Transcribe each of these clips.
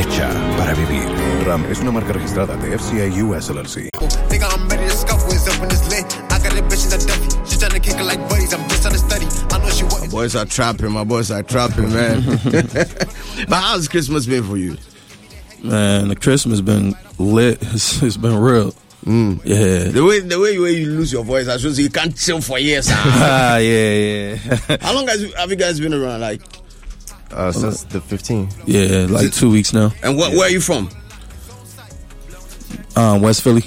Hecha para vivir. RAM es una marca registrada de FCA US LLC. Nigga, I'm ready to scuff with up when it's lit. I got a bitch in the Duffy. She tryna kick it like buddies. I'm just trying to study. I know she want Boys are trapping. My boys are trapping, man. but how's Christmas been for you? Man, the Christmas been lit. It's, it's been real. Mm. Yeah. The way the way you, way you lose your voice, I should say you can't chill for years. ah. ah, yeah, yeah. How long has, have you guys been around? Like, Uh, since the 15. yeah, like two weeks now. and wh- where are you from? Um, West Philly,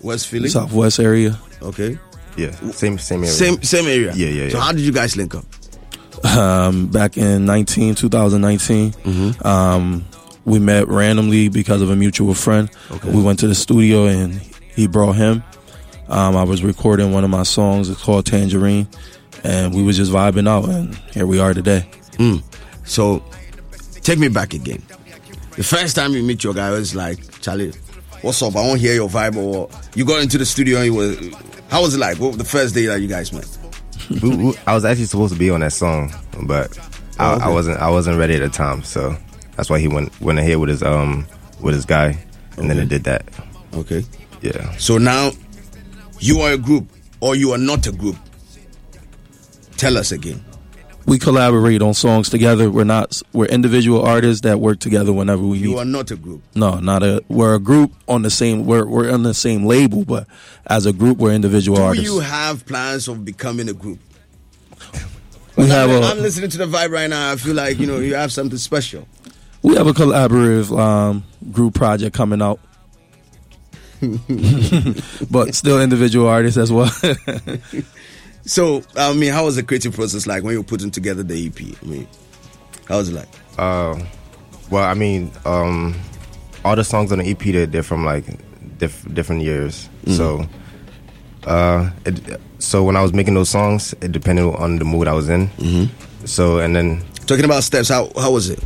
West Philly. Southwest area. Okay. Yeah, same same area. Same same area. Yeah, yeah, So yeah. how did you guys link up? Um, back in 19, 2019. Mm-hmm. Um, we met randomly because of a mutual friend. We went to the studio and he brought him. Um, I was recording one of my songs. It's called Tangerine. And we was just vibing out and here we are today. So take me back again. The first time you meet your guy was like, Charlie, what's up? I want to hear your vibe. Or you got into the studio and you were, how was it like? What was the first day that you guys met? I was actually supposed to be on that song, but I, Oh, okay. I wasn't. I wasn't ready at the time, so that's why he went went ahead with his um with his guy, and then Okay. it did that. Okay. Yeah. So now you are a group or you are not a group. Tell us again. We collaborate on songs together. We're not, we're individual artists that work together whenever we need. You meet. are not a group. No, not a. We're a group on the same. We're we're on the same label, but as a group, we're individual Do artists. you have plans of becoming a group? we have I'm, a I'm listening to the vibe right now. I feel like you know you have something special. we have a collaborative um, group project coming out, but still individual artists as well. So I mean, how was the creative process like when you were putting together the EP? I mean, how was it like? Uh, well, I mean, um, all the songs on the EP they're, they're from like diff- different years. So, uh, it, so when I was making those songs, it depended on the mood I was in. Mm-hmm. So and then Talking about steps, how how was it?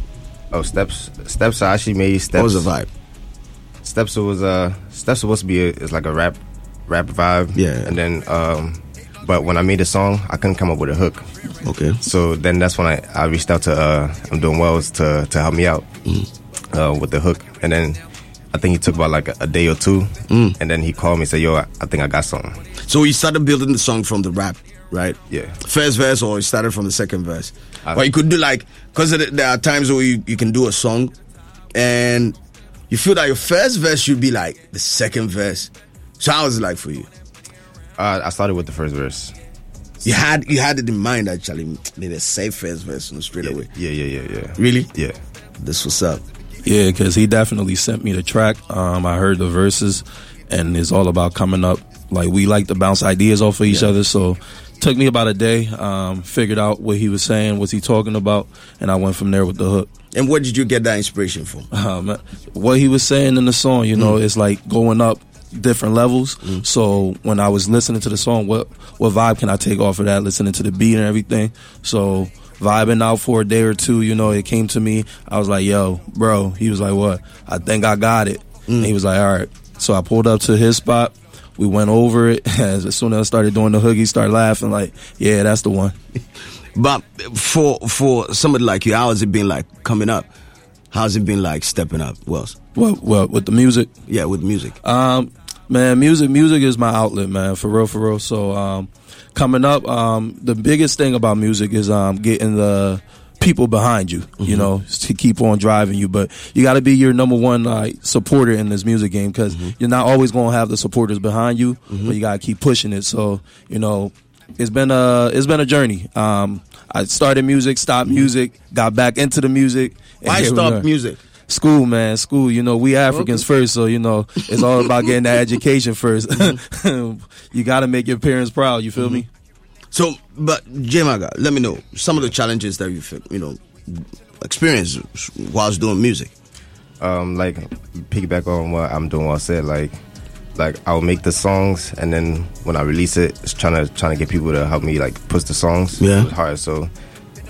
oh steps steps I actually made steps. What was the vibe? Steps was uh Steps was supposed to be a, it's like a rap rap vibe. Yeah. And then um but when I made the song I couldn't come up with a hook. Okay. So then that's when I, I reached out to uh I'm doing Wells to to help me out uh with the hook. And then I think he took about like a, a day or two and then he called me and said, Yo, I, I think I got something. So you started building the song from the rap, right? Yeah. First verse, or you started from the second verse. I- or you could do like, because there are times where you, you can do a song, and you feel that your first verse should be like the second verse. So how was it like for you? Uh, I started with the first verse. You had you had it in mind actually. Maybe a safe first verse and straight Yeah, away. yeah, yeah, yeah, yeah. Really? Yeah. This was up. Yeah, because he definitely sent me the track. Um, I heard the verses, and it's all about coming up. Like we like to bounce ideas off of each Yeah. other, so took me about a day. Um, figured out what he was saying, what's he talking about, and I went from there with the hook. And where did you get that inspiration from? Um, what he was saying in the song, you know, it's like going up different levels. So when I was listening to the song, what what vibe can I take off of that? Listening to the beat and everything. So vibing out for a day or two, you know, it came to me. I was like, "Yo, bro." He was like, "What?" I think I got it. And he was like, "All right." So I pulled up to his spot. We went over it. As, soon as I started doing the hook, he started laughing like, "Yeah, that's the one." But for for somebody like you, how has it been like coming up? How's it been like stepping up? Wells? What? What? With the music? Yeah, with music. Um, man, music, music is my outlet, man, for real, for real. So, um, coming up, um, the biggest thing about music is um, getting the people behind you, Mm-hmm. you know, to keep on driving you. But you got to be your number one like supporter in this music game because Mm-hmm. you're not always going to have the supporters behind you, but you got to keep pushing it. So you know, it's been a it's been a journey. Um, I started music, stopped music, got back into the music. Mm-hmm. Why stop music? School, man, school. You know, we Africans first, so you know it's all about getting that education 1st Mm-hmm. you got to make your parents proud. You feel me? So, but J Maga, let me know some of the challenges that you've you know experience whilst doing music. um, like piggyback on what I'm doing. What I said, like, like I'll make the songs, and then when I release it, it's trying to trying to get people to help me like push the songs. Yeah. It's hard. So,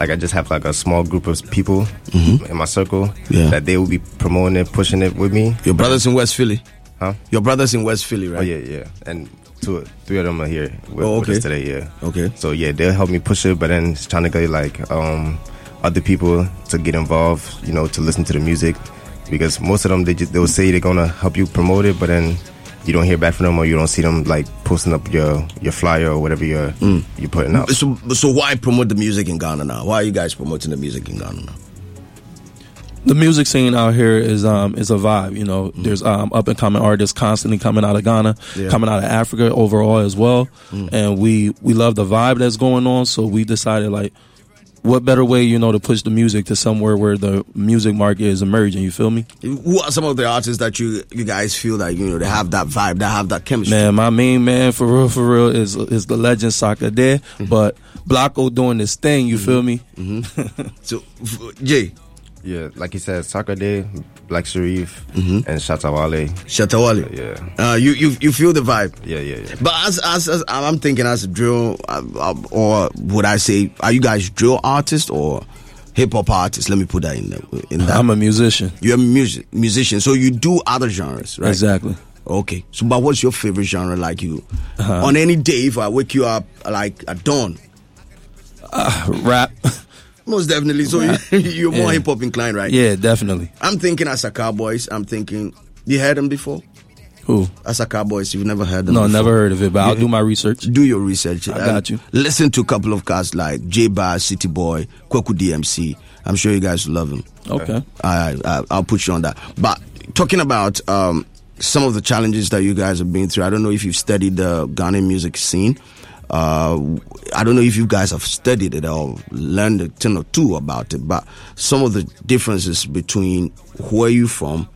like, I just have like a small group of people in my circle Mm-hmm. Yeah. that they will be promoting it, pushing it with me. Your brothers in West Philly. Huh? Your brothers in West Philly, right? Oh yeah, yeah, and two, three of them are here with, Oh, with okay. us today. Yeah. Okay. So yeah, they'll help me push it, but then it's trying to get like um, other people to get involved, you know, to listen to the music, because most of them they just, they'll say they're gonna help you promote it, but then you don't hear back from them or you don't see them like posting up your your flyer or whatever you're Mm. you're putting up. So, so why promote the music in Ghana now? Why are you guys promoting the music in Ghana now? the music scene out here is um is a vibe. You know, there's um up and coming artists constantly coming out of Ghana, Yeah. coming out of Africa overall as well, and we we love the vibe that's going on. So we decided like, what better way you know to push the music to somewhere where the music market is emerging. You feel me? Who are some of the artists that you you guys feel like you know they have that vibe, that have that chemistry? Man, my main man for real, for real is is the legend Sarkodie, mm-hmm. but Blocko doing this thing. You mm-hmm. feel me? Mm-hmm. So, Jay yeah, like you said, Sarkodie, Black Sherif, Mm-hmm. and Shatta Wale. Shatawale. Yeah. Uh, you you you feel the vibe. Yeah, yeah, yeah. But as, as, as I'm thinking, as a drill, uh, uh, or would I say, are you guys drill artists or hip hop artists? Let me put that in there. In that. I'm a musician. You're a music musician, so you do other genres, right? Exactly. Okay. So, but what's your favorite genre? Like you, Uh-huh. on any day, if I wake you up like at dawn, Rap. most definitely. So you, you're more Yeah. hip hop inclined, right? yeah, definitely. I'm thinking as a Cowboys. I'm thinking. You heard them before? Who? Asakaa Boys, you've never heard them. No, before. never heard of it, but I'll do my research. do your research. I got you. Listen to a couple of cats like Jay Bahd, City Boy, Kweku DMC. I'm sure you guys love him. Okay. I, I I'll put you on that. But talking about um, some of the challenges that you guys have been through, I don't know if you've studied the Ghanaian music scene. Uh, I don't know if you guys have studied it or learned a thing or two about it, but some of the differences between where you from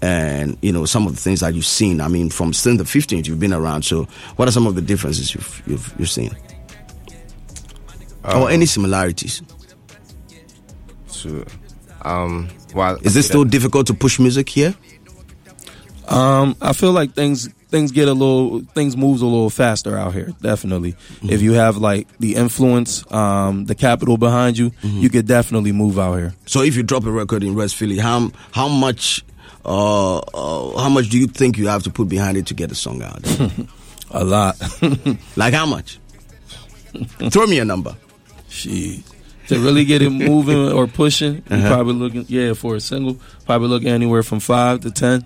and you know some of the things that you've seen. I mean, from since the 15th you've been around. So, what are some of the differences you've you've, you've seen, or any similarities? Sure. Um, well, Is it still difficult to push music here? Um, I feel like things things get a little things moves a little faster out here. Definitely, if you have like the influence, um, the capital behind you, you could definitely move out here. So if you drop a record in West Philly, how how much uh, uh how much do you think you have to put behind it to get a song out? A lot. like how much? Throw me a number. Shit. To really get it moving or pushing, you Uh-huh. probably looking yeah for a single, probably looking anywhere from five to ten.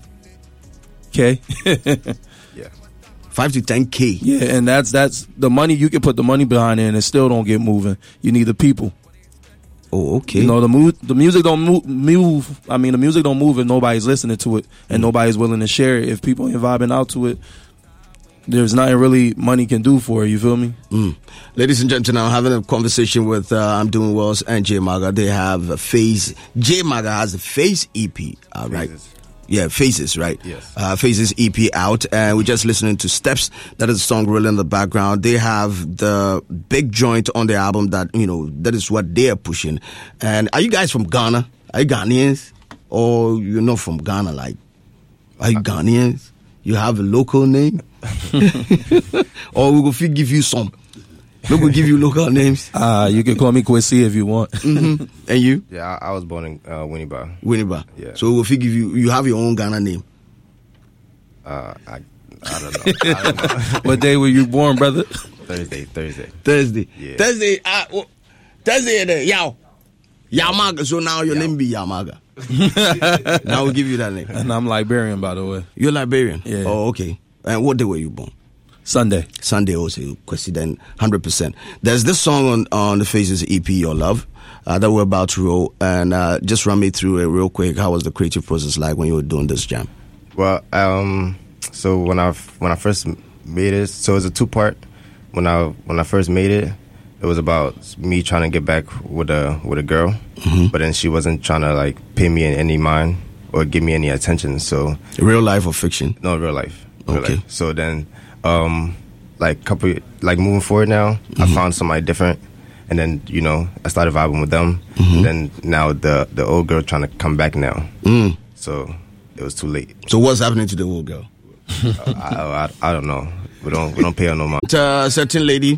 K. Five to ten k. yeah, and that's that's the money you can put the money behind it, and it still don't get moving. You need the people. Oh, okay. You know the mu- the music don't move, move. I mean, the music don't move if nobody's listening to it and Mm. nobody's willing to share it. If people ain't vibing out to it, there's nothing really money can do for it. You feel me? Mm. Ladies and gentlemen, I'm having a conversation with uh, I'm Doing Wells and J Maga. They have a phase. J Maga has a phase EP, uh, right? Phases. Yeah, Phases, right? Yes. Uh, Phases EP out, and we're just listening to Steps. That is a song really in the background. They have the big joint on the album that, you know, that is what they are pushing. And are you guys from Ghana? Are you Ghanaians? Or you're not from Ghana? Like, are you Ghanaians? You have a local name? or we will give you some. We will give you local names. Uh, you can call me Kwesi if you want. Mhm. And you? Yeah, I, I was born in uh, Winneba. Winneba. Yeah. So we will give you, you have your own Ghana name. Uh, I, I don't know. I don't know. what day were you born, brother? Thursday, Thursday. Thursday. Yeah. Thursday. Uh, oh, Thursday. The Yao. Yamaga. So now your name be Yamaga. now we'll give you that name. And I'm Liberian, by the way. You're Liberian. Yeah. Oh, okay. And what day were you born? Sunday. Sunday also question then hundred percent. There's this song on on the Phases EP, Your Love, uh, that we're about to roll, and uh, just run me through it real quick. How was the creative process like when you were doing this jam? Well, um, so when I when I first made it, so it's a two part. When I when I first made it, it was about me trying to get back with a with a girl, but then she wasn't trying to like pay me in any mind or give me any attention. So Real life or fiction? no real life. Real Okay. life. So then, um, like couple like moving forward now, I found somebody different, and then you know I started vibing with them. And then now the the old girl trying to come back now. Mm. So it was too late. So what's happening to the old girl? I, I, I don't know. We don't we don't pay her no mind. Uh, certain lady,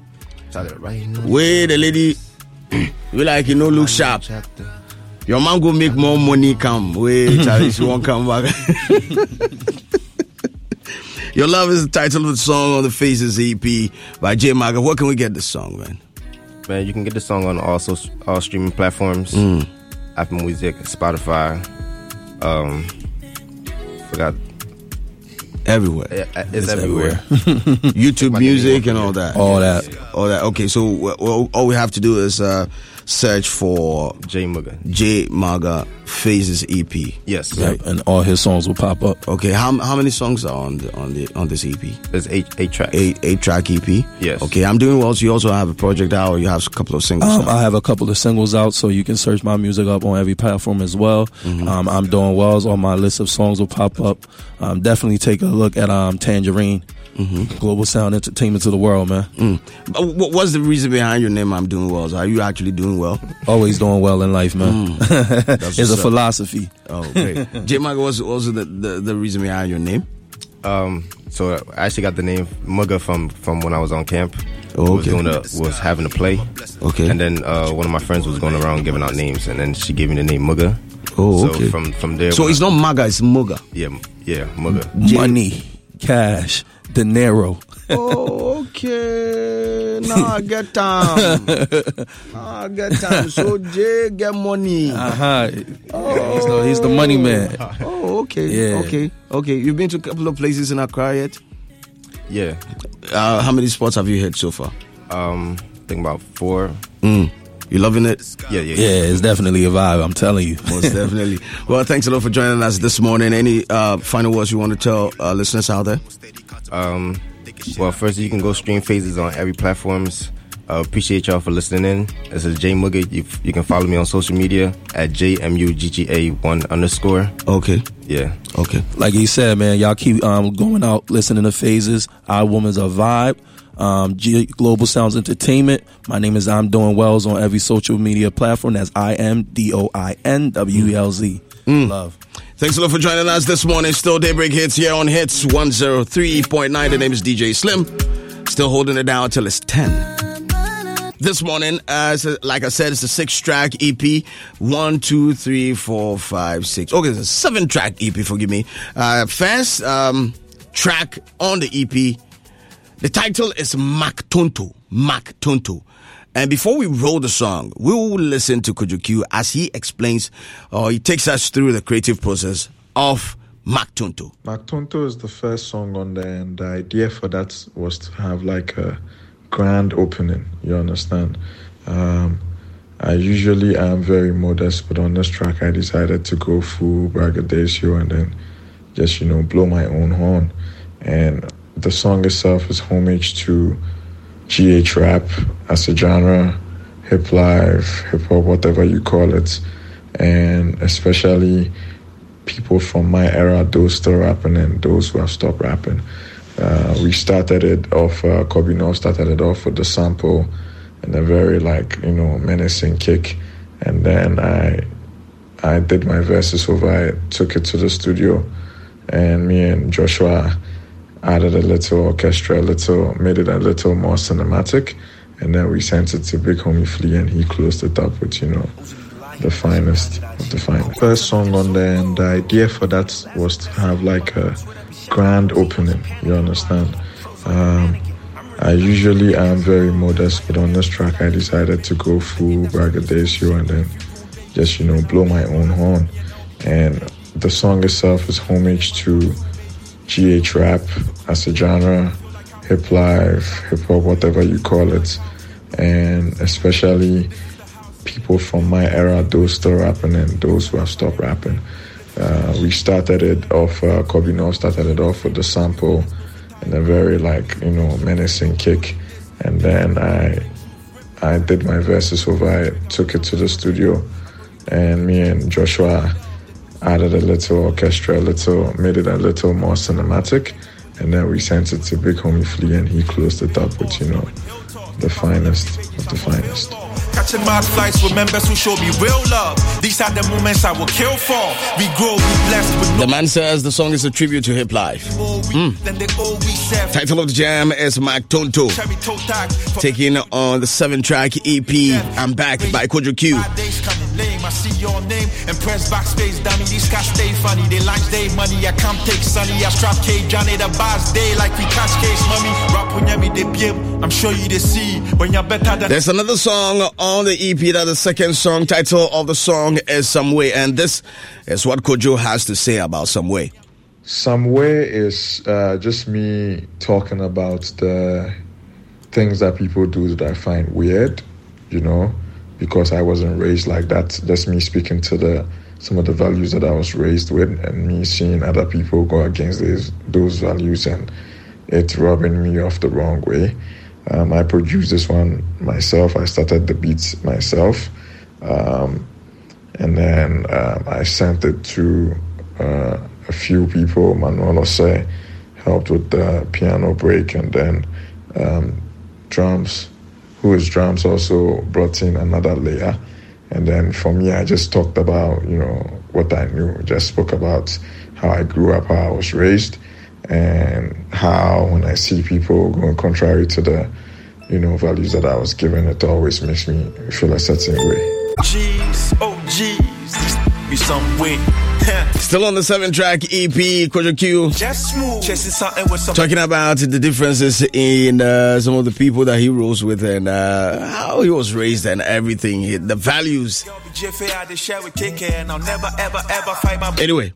where the lady, we like you know look sharp. Your man go make more money come. Wait, Charlie, she won't come back. Your Love is the title of the song on the Phases EP by J Maga. Where can we get this song, man? Man, you can get the song on all so, all streaming platforms, Mm. Apple Music, Spotify. Um, forgot Everywhere. It's, It's everywhere. YouTube music and all that. All that. All that. Okay, so well, well, all we have to do is uh, search for J Mugga. J Maga Phases EP. Yes, Yep, and all his songs will pop up. Okay, how how many songs are on the on the on this EP? There's eight eight tracks. Eight eight track EP. Yes. Okay, I'm doing well. So you also have a project out, or you have a couple of singles. Um. I have a couple of singles out, so you can search my music up on every platform as well. Um, I'm doing wells on my list of songs will pop up. Um, definitely take a look at um, Tangerine, Global Sound Entertainment to the world, man. Mm. What- What's the reason behind your name? I'm doing well. So are you actually doing well? Always doing well in life, man. That's it's a up. philosophy. Oh, great. J Maga was also the, the the reason behind your name. Um, so I actually got the name Mugga from from when I was on camp. Oh, Was okay. doing a was having a play. Okay. And then uh, one of my friends was going around giving out names, and then she gave me the name Mugga. Oh, okay. so from from there. So it's I- not Maga, it's Muga. yeah yeah Mugga. Money, cash, dinero. Oh, okay. Now I get time. now I get time. So Jay get money. Uh-huh. He's, the, he's the money man. Oh, okay. Yeah. Okay. Okay. You've been to a couple of places in Accra yet? Yeah. Uh, how many spots have you hit so far? Um, I think about four. Mm. You loving it? Yeah yeah Yeah, it's definitely a vibe. I'm telling you. Most definitely. Well, thanks a lot for joining us this morning. Any uh, final words you want to tell uh, listeners out there? Um, well, first you can go stream phases on every platforms. Uh, appreciate y'all for listening in. This is Jay Mugga. You, you can follow me on social media at jmugga1 underscore. Okay. Yeah. Okay. like he said, man, y'all keep um, going out listening to phases. Our woman's a vibe. Um, G- Global Sounds Entertainment. My name is I'm Doing Wells on every social media platform. That's I M D O I N W L Z. Love. Thanks a lot for joining us this morning. Still Daybreak Hits here on Hits 103.9. The name is DJ Slim. Still holding it down until it's 10. This morning, uh, like I said, it's a six track EP. One, two, three, four, five, six. Okay, it's a seven track EP, forgive me. Uh, first um, track on the EP, the title is Mac Tonto. Mac Tonto. And before we roll the song, we will listen to Kojo as he explains or he takes us through the creative process of Mac Tonto. Mactonto is the first song on there, and the idea for that was to have like a grand opening. You understand? Um, I usually am very modest, but on this track, I decided to go full braggadocio and then just you know blow my own horn. And the song itself is homage to GH rap as a genre, hip life, hip hop, whatever you call it, and especially people from my era, those still rapping and those who have stopped rapping. Uh, we started it off, uh, Kobe North started it off with the sample and a very like, you know, menacing kick. And then I I did my verses over, I took it to the studio and me and Joshua added a little orchestra, a little, made it a little more cinematic. And then we sent it to Big Homie Flea and he closed it up with, you know, the finest of the finest. First song on there, and the idea for that was to have like a grand opening. You understand? Um, I usually am very modest, but on this track, I decided to go full braggadocio and then just you know blow my own horn. And the song itself is homage to GH rap as a genre, hip life, hip hop, whatever you call it, and especially people from my era, those still rapping and those who have stopped rapping. Uh, we started it off, uh, Kobe North started it off with the sample and a very like, you know, menacing kick. And then I I did my verses over, I took it to the studio and me and Joshua added a little orchestra, a little, made it a little more cinematic. And then we sent it to Big Homie Flea and he closed it up with, you know, the finest of the finest. Catching my flights with members who show me real love. These are the moments I will kill for. We grow, we blessed with The man says the song is a tribute to hip life. Mm. Then they always have Title of the jam is Mike Tonto. cherry toe tag. For Taking on the seven track EP I'm Back by Kojo Q. Five days coming lame. I see your name and press backspace, dummy. These guys stay funny. They lunch day money. I can't take sunny. I strap K Johnny the boss day like we catch case mummy. Rap when you me the PM. I'm sure you the see when you're better than There's another song on the EP that the second song title of the song is Some Way, and this is what Kojo has to say about Some Way. Some way is uh, just me talking about the things that people do that I find weird, you know, because I wasn't raised like that. That's me speaking to the some of the values that I was raised with, and me seeing other people go against these, those values, and it rubbing me off the wrong way. Um, I produced this one myself. I started the beats myself, um, and then um, I sent it to uh, a few people. Manuel Ose helped with the piano break, and then um, drums, who is drums, also brought in another layer. And then for me, I just talked about you know what I knew. Just spoke about how I grew up, how I was raised, and how when I see people going contrary to the you know values that I was given, it always makes me feel a certain way. G's, oh G's, be some way. Still on the seven track EP, Kojo Q. Just smooth, chasing something with some. Talking about the differences in uh, some of the people that he rose with and uh, how he was raised and everything, the values. Anyway,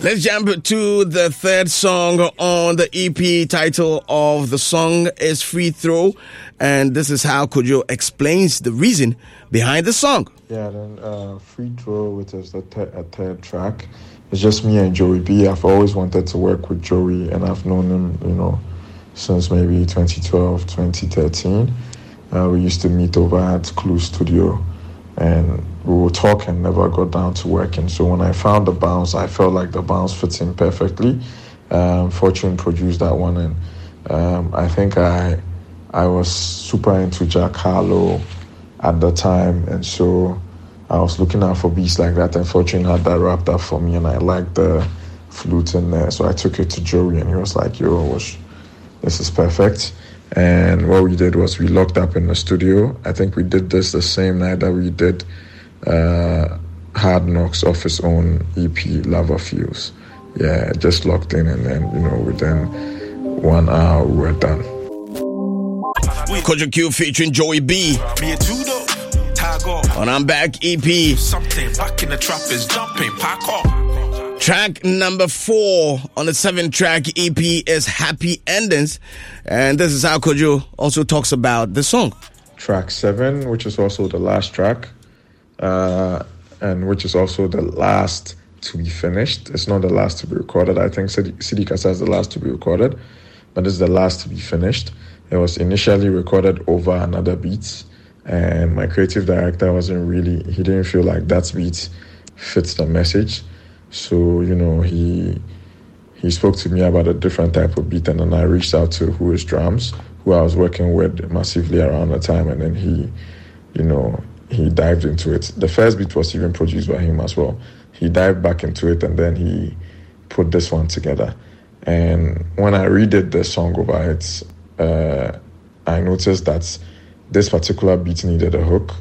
let's jump to the third song on the EP. Title of the song is Free Throw, and this is how Kojo explains the reason behind the song. Yeah, then uh, Free Throw, which is the th- a third track. It's just me and Joey B. I've always wanted to work with Joey, and I've known him, you know, since maybe 2012, 2013. Uh, we used to meet over at Clue Studio, and we would talk and never got down to working. So when I found the bounce, I felt like the bounce fits in perfectly. Um, Fortune produced that one, and um, I think I I was super into Jack Harlow at the time, and so I was looking out for beats like that. And Fortune had that wrapped up for me, and I liked the flute in there. So I took it to Joey, and he was like, "Yo, was, this is perfect." And what we did was we locked up in the studio. I think we did this the same night that we did uh, Hard Knocks off his own EP, Lava Feels. Yeah, just locked in, and then you know within one hour we were done. Kojo Q featuring Joey B Me and two though, tag off. on I'm Back EP. Something back in the trap is jumping, pack off. Track number four on the seven track EP is Happy Endings. And this is how Kojo also talks about the song. track seven, which is also the last track, uh, and which is also the last to be finished. It's not the last to be recorded. I think Sidi Sidi Kasa is the last to be recorded, but it's the last to be finished. It was initially recorded over another beat, and my creative director wasn't really, he didn't feel like that beat fits the message. So, you know, he he spoke to me about a different type of beat, and then I reached out to Who Is Drums, who I was working with massively around the time, and then he, you know, he dived into it. The first beat was even produced by him as well. He dived back into it, and then he put this one together. And when I redid the song over it, uh, I noticed that this particular beat needed a hook.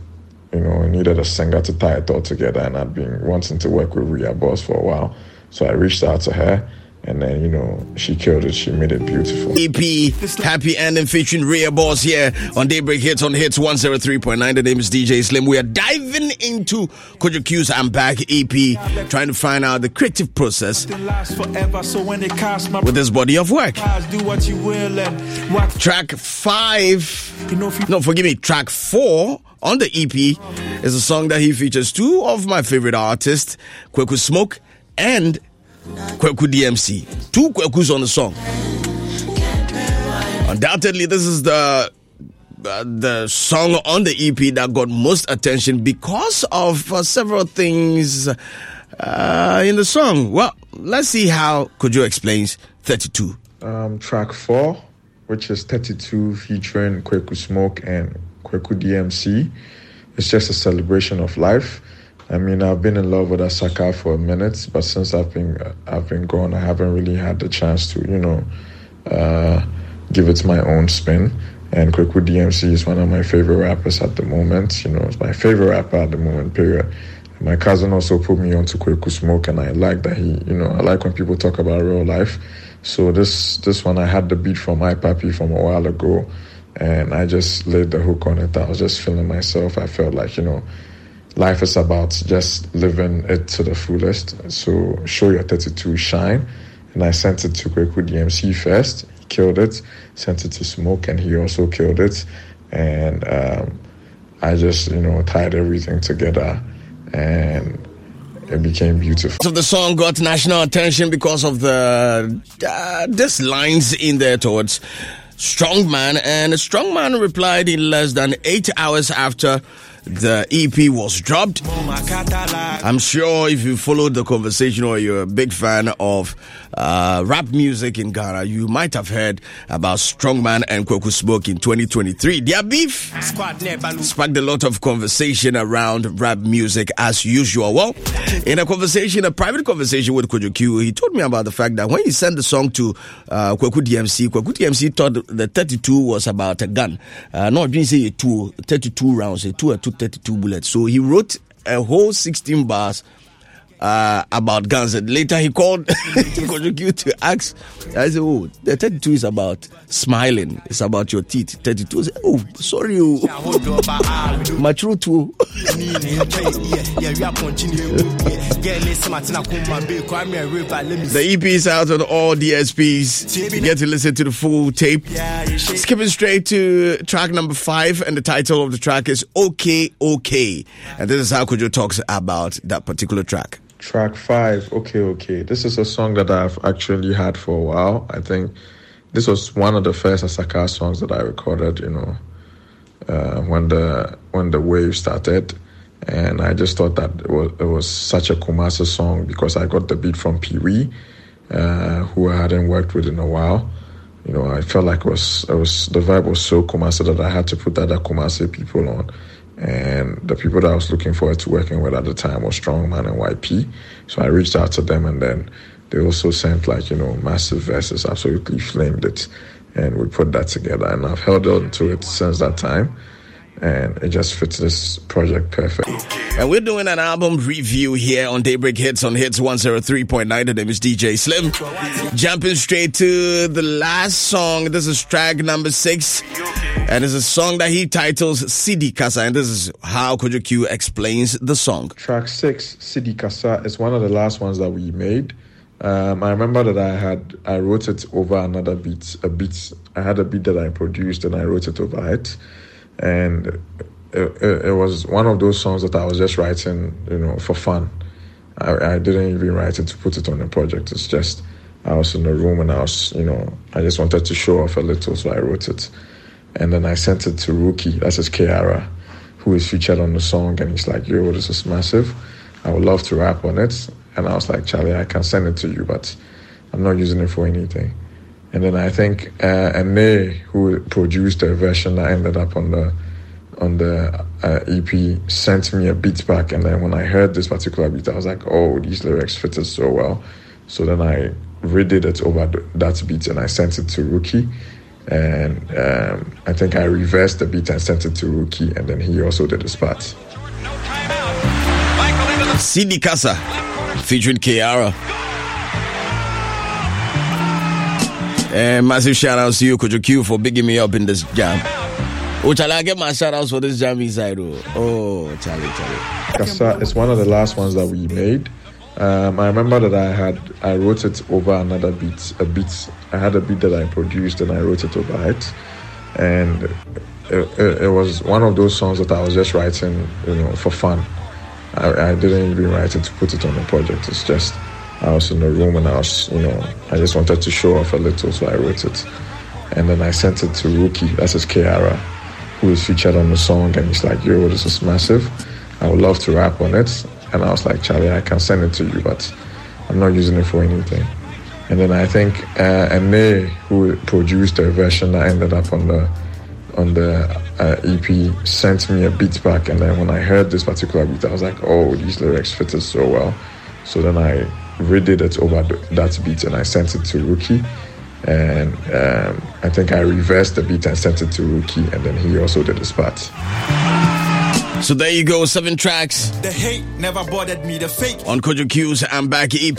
You know, needed a singer to tie it all together, and I'd been wanting to work with Ria Boss for a while. So I reached out to her, and then you know she killed it. She made it beautiful. EP Happy Ending featuring Ria Boss here on Daybreak Hits on Hits 103.9. The name is DJ Slim. We are diving into Kojo Q's I'm Back EP, trying to find out the creative process with this body of work. Track five, no, forgive me, track four on the EP is a song that he features two of my favorite artists, Kweku Smoke and Kweku DMC. Two Kwekus on the song. Undoubtedly, this is the uh, the song on the EP that got most attention because of uh, several things uh, in the song. Well, let's see how Kojo explains 32. Um, track four, which is 32 featuring Kweku Smoke and Kweku DMC. It's just a celebration of life. I mean, I've been in love with Asaka for a minute, but since I've been I've been gone, I haven't really had the chance to, you know, uh, give it my own spin. And Kweku DMC is one of my favorite rappers at the moment. You know, it's my favorite rapper at the moment. Period. My cousin also put me onto Kweku Smoke, and I like that he, you know, I like when people talk about real life. So this this one, I had the beat from iPapi from a while ago, and I just laid the hook on it. I was just feeling myself. I felt like, you know life is about just living it to the fullest. So show your 32 shine. And I sent it to Kweku DMC first. He killed it. Sent it to Smoke, and he also killed it. And um, I just, you know, tied everything together, and it became beautiful. So the song got national attention because of the uh, lines in there towards Strongman, and Strongman replied in less than eight hours after the EP was dropped. I'm sure if you followed the conversation or you're a big fan of uh, rap music in Ghana, you might have heard about Strongman and Kweku Smoke in 2023. Their beef sparked a lot of conversation around rap music as usual. Well, in a conversation, a private conversation with Kojo Q, he told me about the fact that when he sent the song to uh, Kweku DMC, Kweku DMC thought the 32 was about a gun. Uh, no, I didn't say a two, 32 rounds, a two, a two 32 bullets. So he wrote a whole 16 bars uh, about guns. And later he called Kojo to ask. I said, Oh, the 32 is about smiling. It's about your teeth. 32 said, Oh, sorry. Oh. My true too. the EP is out on all DSPs. You get to listen to the full tape. Skipping straight to track number five, and the title of the track is OK OK. And this is how Kojo talks about that particular track. Track five, OK OK. This is a song that I've actually had for a while. I think this was one of the first Asaka songs that I recorded, you know, uh, when the when the wave started and I just thought that it was, it was such a Kumasi song because I got the beat from Pee Wee, uh, who I hadn't worked with in a while. You know, I felt like it was it was the vibe was so Kumasi that I had to put other Kumasi people on, and the people that I was looking forward to working with at the time was Strongman and YP. So I reached out to them, and then they also sent like you know massive verses, absolutely flamed it, and we put that together, and I've held on to it since that time and it just fits this project perfect. And we're doing an album review here on Daybreak Hits on Hits 103.9. The name is DJ Slim. Jumping straight to the last song. This is track number six. And it's a song that he titles Sidi Kasa. And this is how Kojo Q explains the song. Track six, Sidi Kasa, is one of the last ones that we made. Um, I remember that I had I wrote it over another beat, a beat. I had a beat that I produced and I wrote it over it and it, it, it, was one of those songs that I was just writing, you know, for fun. I, I didn't even write it to put it on a project. It's just I was in the room and I was, you know, I just wanted to show off a little, so I wrote it, and then I sent it to Rookie, that's his Kiara, who is featured on the song, and he's like, "Yo, this is massive. I would love to rap on it." And I was like, "Charlie, I can send it to you, but I'm not using it for anything." And then I think uh, Ane, who produced a version that ended up on the on the uh, EP, sent me a beat back. And then when I heard this particular beat, I was like, "Oh, these lyrics fitted so well." So then I redid it over that beat and I sent it to Rookie. And um, I think I reversed the beat and sent it to Rookie, and then he also did his part. Sidi Kasa featuring Kiara. And massive shout outs to you, Kojo Q, for bigging me up in this jam. Oh, Charlie, I get my shout outs for this jam inside. Oh, oh Charlie, Charlie. Kasa is one of the last ones that we made. Um, I remember that I had I wrote it over another beat. A beat I had a beat that I produced and I wrote it over it, and it, it, it was one of those songs that I was just writing, you know, for fun. I, I didn't even write it to put it on a project. It's just I was in the room and I was, you know, I just wanted to show off a little, so I wrote it, and then I sent it to Rookie. That's his Kiara, who is featured on the song, and he's like, "Yo, this is massive. I would love to rap on it." And I was like, Charlie, I can send it to you, but I'm not using it for anything. And then I think uh, who produced the version that ended up on the on the uh, EP, sent me a beat back. And then when I heard this particular beat, I was like, oh, these lyrics fitted so well. So then I redid it over that beat and I sent it to Rookie. And um, I think I reversed the beat and sent it to Rookie, and then he also did his part. So there you go, seven tracks The hate never bothered me. The fake on Kojo Q's and Back EP.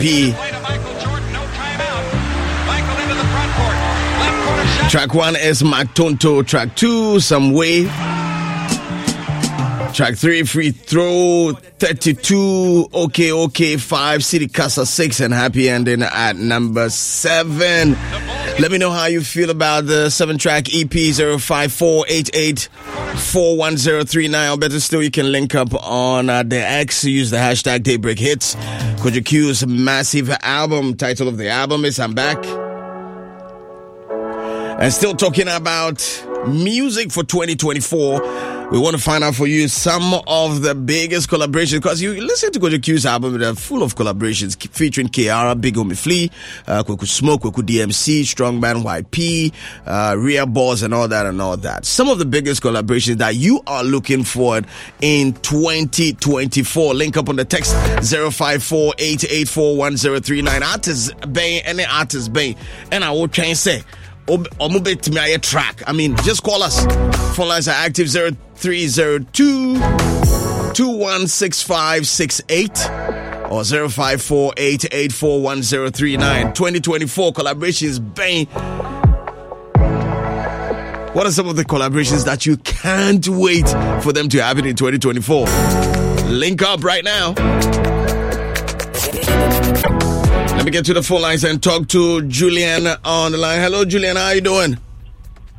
Track one is Mactonto. Track two, Some Way. Track three, Free Throw. 32, Okay, Okay. Five, Sidi Kasa. Six, and Happy Ending at number seven. Let me know how you feel about the seven track EP 05488 41039. Or better still, you can link up on uh, the X. Use the hashtag Daybreak Hits. Kojo Q's massive album. Title of the album is I'm Back. And still talking about music for 2024. We want to find out for you some of the biggest collaborations because you listen to Kojo Q's album, they're full of collaborations featuring Kiara, Big Homie Flea, uh, Kweku Smoke, Kweku DMC, Strongman White P, uh, Ria Boss, and all that and all that. Some of the biggest collaborations that you are looking for in 2024. Link up on the text 054 Artists Bay, any artist Bay. And I will and say, ɔmo bɛtumi ayɛ track. I mean just call us. Phone lines are active 0302 216568 or 0548841039 2024 collaborations bang. What are some of the collaborations that you can't wait for them to happen in 2024 link up right now me get to the phone lines and talk to Julian on the line. Hello, Julian. How are you doing?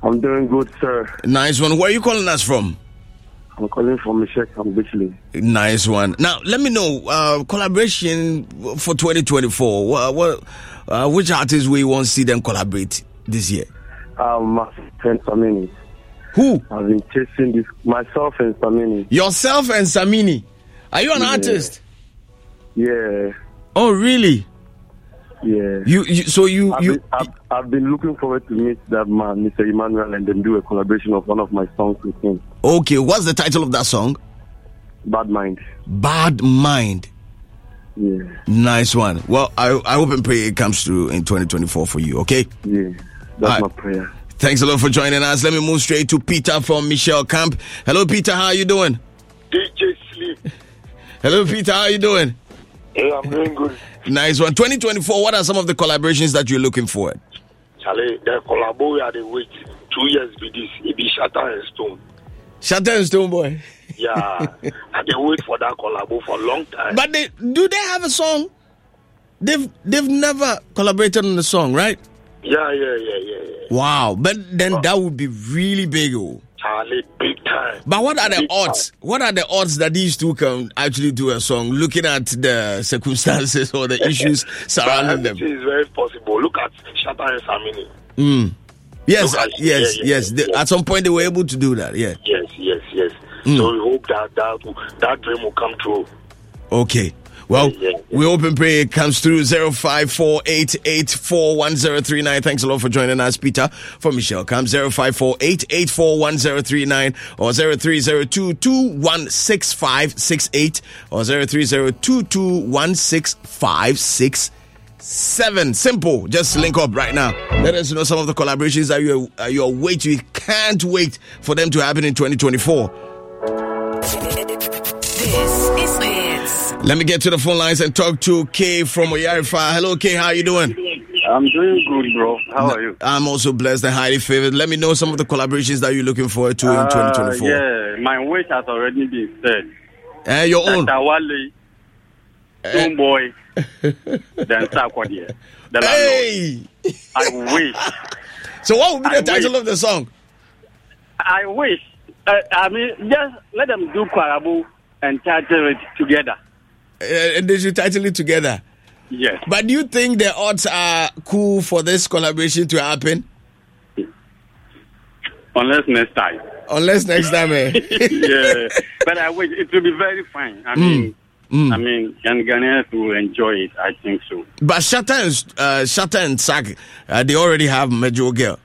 I'm doing good, sir. Nice one. Where are you calling us from? I'm calling from Michelle Bitchley. Nice one. Now, let me know uh, collaboration for 2024. What, what uh, which artists we want to see them collaborate this year? Um, and Samini. Who? I've been chasing this myself and Samini. Yourself and Samini. Are you an Yeah. artist? Yeah, Oh, really? Yeah. You, you so you I've, you been, I've, I've been looking forward to meet that man, Mr. Emmanuel, and then do a collaboration of one of my songs with him. okay? What's the title of that song? Bad Mind. Bad Mind. Yeah, Nice one. Well, I I hope and pray it comes through in 2024 for you. Okay. yeah. That's Alright. my prayer. Thanks a lot for joining us. Let me move straight to Peter from Michelle Camp. Hello, Peter. How are you doing? DJ Sleep. Hello, Peter. How are you doing? Hey, I'm doing good. Nice one. 2024. What are some of the collaborations that you're looking for? Charlie, the collabo we had to wait two years with this. It be Shatta and Stone. Shatta and Stonebwoy. Yeah, I they wait for that collabo for a long time. But they do they have a song? They've they've never collaborated on the song, right? yeah, yeah, yeah, yeah, yeah. Wow. But then that would be really big. Oh. Charlie, big time. But what are the Big odds? What are the odds that these two can actually do a song looking at the circumstances or the issues surrounding them? it is very possible. Look at Shatta and Samini. Mm. Yes, at- yes, yeah, yeah, yes. yeah. At some point, they were able to do that. Yeah. Yes, yes, yes. Mm. So we hope that that that dream will come true. Okay. Well, Yeah, yeah, we hope and pray it comes through 0548841039. Thanks a lot for joining us, Peter. For Michelle, come 0548841039 or 0302216568 or 0302216567. Simple. Just link up right now. Let us know some of the collaborations that you are, you are waiting. You can't wait for them to happen in 2024. This is Hits. Let me get to the phone lines and talk to Kay from Oyarifa. Hello, Kay. How are you doing? I'm doing good, bro. How are you? I'm also blessed and highly favored. Let me know some of the collaborations that you're looking forward to in Uh, 2024. yeah, my wish has already been said. Eh, your own. Wale, Boy, then Sarkodie. The. Hey! I wish. So, what would be the I title wish. of the song? I wish. Uh, I mean, just let them do Kwarabu and title it together. Uh, and they should title it together. Yes. But do you think the odds are cool for this collaboration to happen? Unless next time. Unless next time, eh? yeah. But I wish it will be very fine. I mean, Mm. I mean, and Ghanaians will enjoy it. I think so. But Shatta and, uh, Shatta and Sag, uh, they already have Major Girl.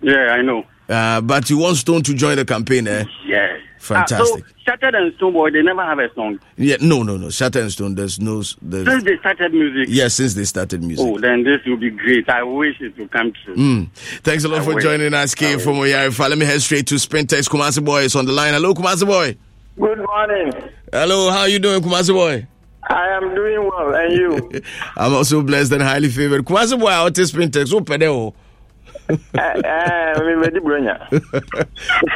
Yeah, I know. Uh, but you want Stone to join the campaign, eh? Yeah. Fantastic. Ah, so, Shatta and Stonebwoy, they never have a song. Yeah, no, no, no. Shatta and Stone, there's no. There's, Since they started music. yeah, since they started music. Oh, then this will be great. I wish it will come true. Mm. Thanks a lot I for will. joining us, K from Oyarifa. Let me head straight to Sprintex. Kumasi Boy is on the line. Hello, Kumasi Boy. Good morning. Hello, how are you doing, Kumasi Boy? I am doing well, and you? I'm also blessed and highly favored. Kumasi Boy, out to Sprintex. Oh, ready, Bronya.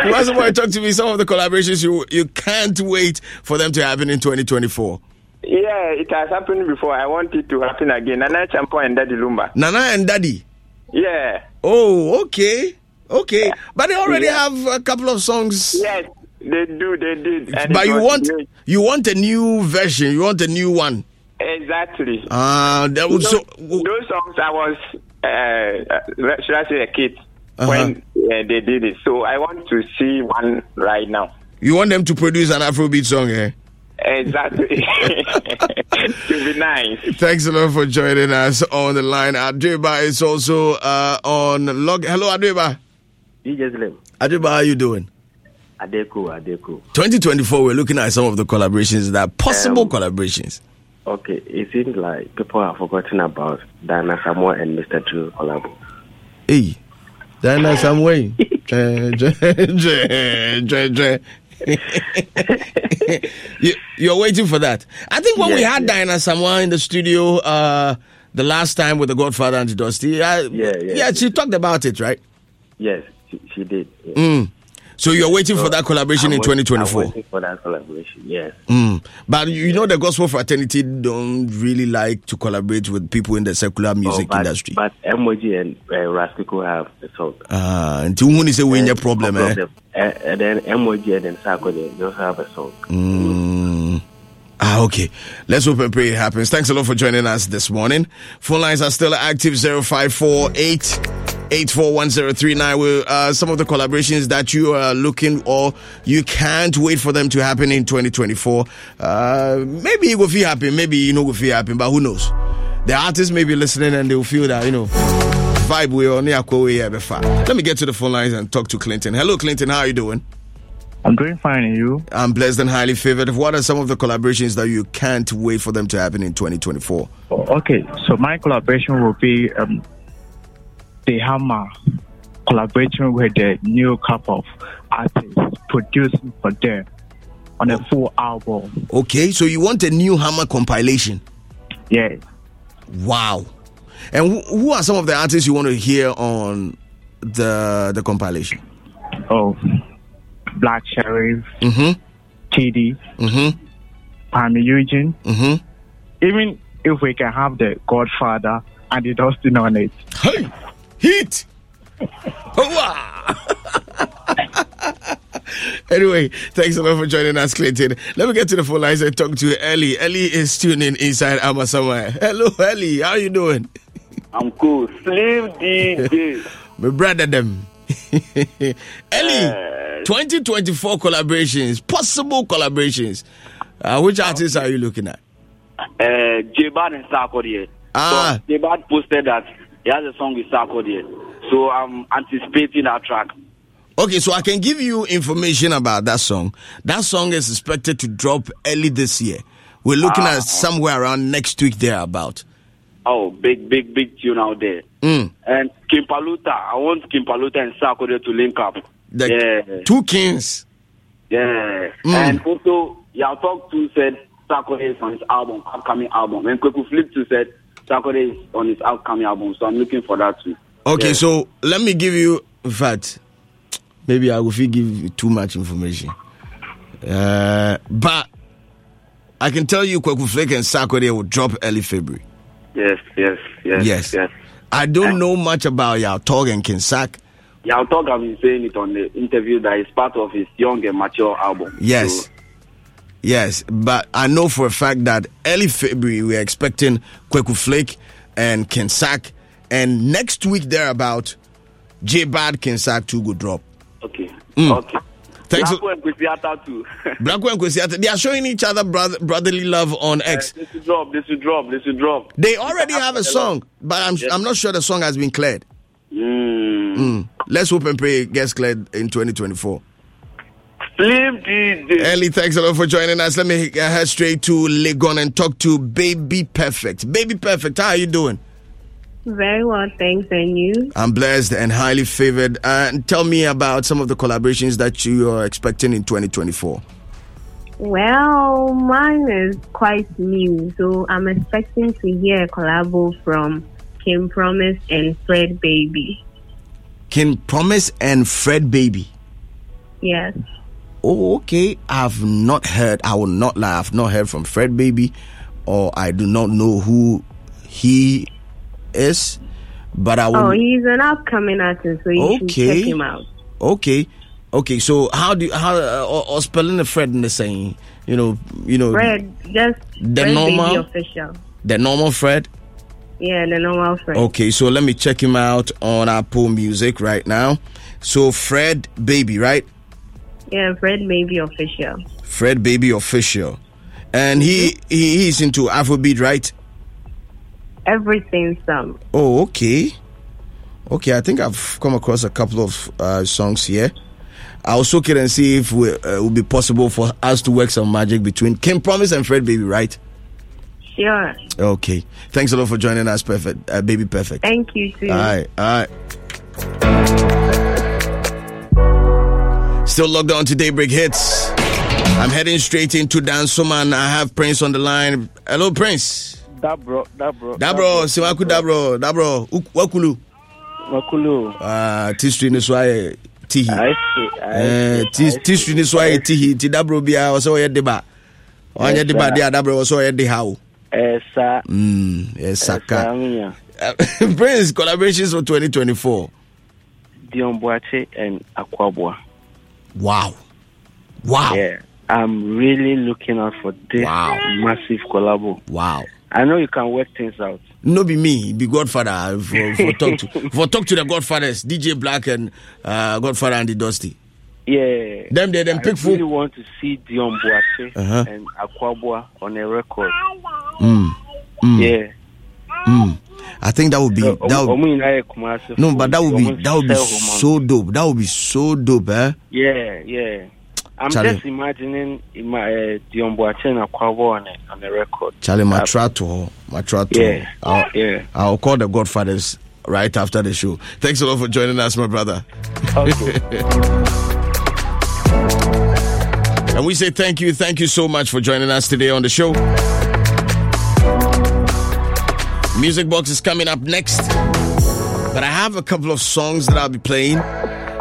Kumasi Boy, talk to me some of the collaborations you you can't wait for them to happen in 2024. Yeah, it has happened before. I want it to happen again. Nana Acheampong and Daddy Lumba. Nana and Daddy. Yeah. Oh, okay. Okay. But they already Yeah. have a couple of songs. Yes, they do. They did. And But you want great. you want a new version. You want a new one. exactly. Uh that was those, so those songs, I was, uh, uh, should I say, a kid Uh-huh. when uh, they did it. So I want to see one right now. you want them to produce an Afrobeat song, eh? Exactly. to be nice. Thanks a lot for joining us on the line. Adriba is also uh, on log. Hello, Adriba. DJ Slim, Adriba, how are you doing? Adeku, Adeku. 2024, we're looking at some of the collaborations that possible Um, collaborations. Okay, it seems like people have forgotten about Diana Asamoah and Mr. True collabo. Hey, Diana dre. you, you're waiting for that. I think when we had yeah. Diana Asamoah in the studio uh, the last time with the Godfather and Dusty, uh, Yeah, yeah. she talked about it, right? Yes, she, she did. Yeah. Mm. So you're waiting for that collaboration I'm in 2024. I'm waiting for that collaboration, yes. Mm. But you know, the gospel fraternity don't really like to collaborate with people in the secular music Oh, but, industry. But Emoji and uh, have a song. Ah, until when is a win your And- problem, eh? Uh, and then Emoji and then Sako, they they also have a song. Mm. Ah, okay. Let's hope and pray it happens. Thanks a lot for joining us this morning. Phone lines are still active 0548 841039. With uh, some of the collaborations that you are looking or you can't wait for them to happen in 2024. Uh, maybe it will feel happy, maybe you know will feel happy, but who knows? The artists may be listening and they'll feel that, you know, vibe we on Let me get to the phone lines and talk to Clinton. Hello, Clinton. How are you doing? I'm doing fine, and you? I'm blessed and highly favored. What are some of the collaborations that you can't wait for them to happen in 2024? Oh, Okay, so my collaboration will be um, the Hammer collaborating with the new couple of artists producing for them on a full album. Okay, so you want a new Hammer compilation? Yes. Wow. And who, who are some of the artists you want to hear on the the compilation? Oh, Black Sherif, Mm-hmm. TD, Mm-hmm. Pammy Eugene. Mm-hmm. Even if we can have the Godfather and the Dustin on it. Hey, heat. anyway, thanks a lot for joining us, Clinton. Let me get to the phone lines and talk to Ellie. Ellie is tuning inside Amma somewhere. Hello, Ellie. How are you doing? I'm cool. Slave DJ. My brother them. Ellie, 2024 collaborations, possible collaborations. Uh, which artists are you looking at? uh, Jay Bahd and Sarkodie. Ah. So Jay Bahd posted that he has a song with Sarkodie. So I'm anticipating that track. Okay, so I can give you information about that song. That song is expected to drop early this year. We're looking Ah. at somewhere around next week there about. Oh, big, big, big tune out there. Mm. And King Paluta, I want King Paluta and Sarkodie to link up. The yeah. Two Kings. Yeah. Mm. And also, Yaw Tog to said Sarkodie is on his album, upcoming album. And Kweku Flick to said Sarkodie is on his upcoming album, so I'm looking for that too. Okay, Yeah. so let me give you, in fact, maybe I will feel give you too much information. Uh, but I can tell you Kweku Flick and Sarkodie will drop early February. Yes, yes, yes, Yes. yes. I don't know much about Yaw Tog and Kinsak. I'll talk. I've been saying it on the interview that it's part of his young and mature album. Yes. So, Yes, but I know for a fact that early February we're expecting Kweku Flick and Kinsak, and next week thereabout, Jay Bahd Kinsak too go drop. okay. Mm. Okay. Thanks. Black and Kwesi Arthur too. And Kwesi Arthur, they are showing each other brother, brotherly love on X. This should drop. This should drop. This should drop. They already have a song, but I'm I'm not sure the song has been cleared. Mm. Mm. Let's hope and pray it gets cleared in 2024. Slim DJ. Ellie, thanks a lot for joining us. Let me head straight to Legon and talk to Baby Perfect. Baby Perfect, how are you doing? Very well, thanks. And you? I'm blessed and highly favored. Uh, and tell me about some of the collaborations that you are expecting in 2024. Well, mine is quite new, so I'm expecting to hear a collabo from King Promise and Fred Baby. King Promise and Fred Baby. Yes. Oh, okay. I've not heard, I will not lie, I've not heard from Fred Baby, or I do not know who he is, but I will. Oh, he's an upcoming artist, so you should Okay. check him out. Okay, okay. So how do you how uh, or, or spelling the Fred in the same? You know, you know, Fred, just The Fred normal? Official. the normal Fred. Yeah, the normal Fred. Okay, so let me check him out on Apple Music right now. So Fred Baby, right? Yeah, Fred Baby official. Fred Baby official, and he, he he's into Afrobeat, right? Everything some. Oh, okay. Okay, I think I've come across a couple of uh, songs here. I'll soak it and see if we, uh, it would be possible for us to work some magic between King Promise and Fred Baby, right? Sure. Okay. Thanks a lot for joining us, Perfect, uh, Baby Perfect. Thank you, too. All right, all right. Still logged on to Daybreak Hits. I'm heading straight into Dansoman. I have Prince on the line. Hello, Prince. Dabro, Dabro. Dabro, Siwaku Dabro, Dabro, Wakulu. Wakulu. Ah, tistri ni so ayɛ tihi. I see, Eh, tistri ni so ayɛ tihi. Ti Dabro bia ɔsɛ ɔyɛ deba. Yes, deba sir. de a Dabro ɔsɛ ɔyɛ de ha o. Esa. Mm, Esa, Prince collaborations for 2024. Dion Boache and Akwaboah. Wow. Wow. Yeah. I'm really looking out for this Wow. massive collabo. Wow. I know you can work things out. No be me, be Godfather for, for talk to for talk to the Godfathers, DJ Black and uh, Godfather and Dusty. Yeah. Them they them I pick really food. want to see Dion Boache Uh-huh. and Akwaboah on a record. Mm. Mm. Yeah. Mm. I think that would be that would, Omu nyinaa yɛ Kumasi no, but that would be that would be so dope. That would be so dope, eh? Yeah, yeah. I'm Charlie. just imagining ima- uh, Dion Boache and Akwaboah on a, on a record. Charlie, my Uh, trato, my trato. Yeah, I'll, yeah. I'll call the Godfathers right after the show. Thanks a lot for joining us, my brother. and we say thank you, thank you so much for joining us today on the show. Music Box is coming up next. But I have a couple of songs that I'll be playing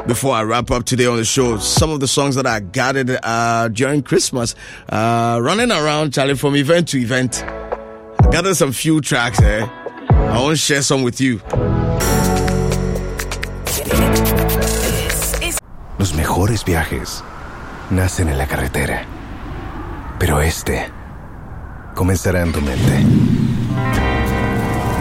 before I wrap up today on the show. Some of the songs that I gathered uh, during Christmas, uh, running around, Charlie, from event to event. I gathered some few tracks there. I want to share some with you. Los mejores viajes nacen en la carretera, pero este comenzará en tu mente.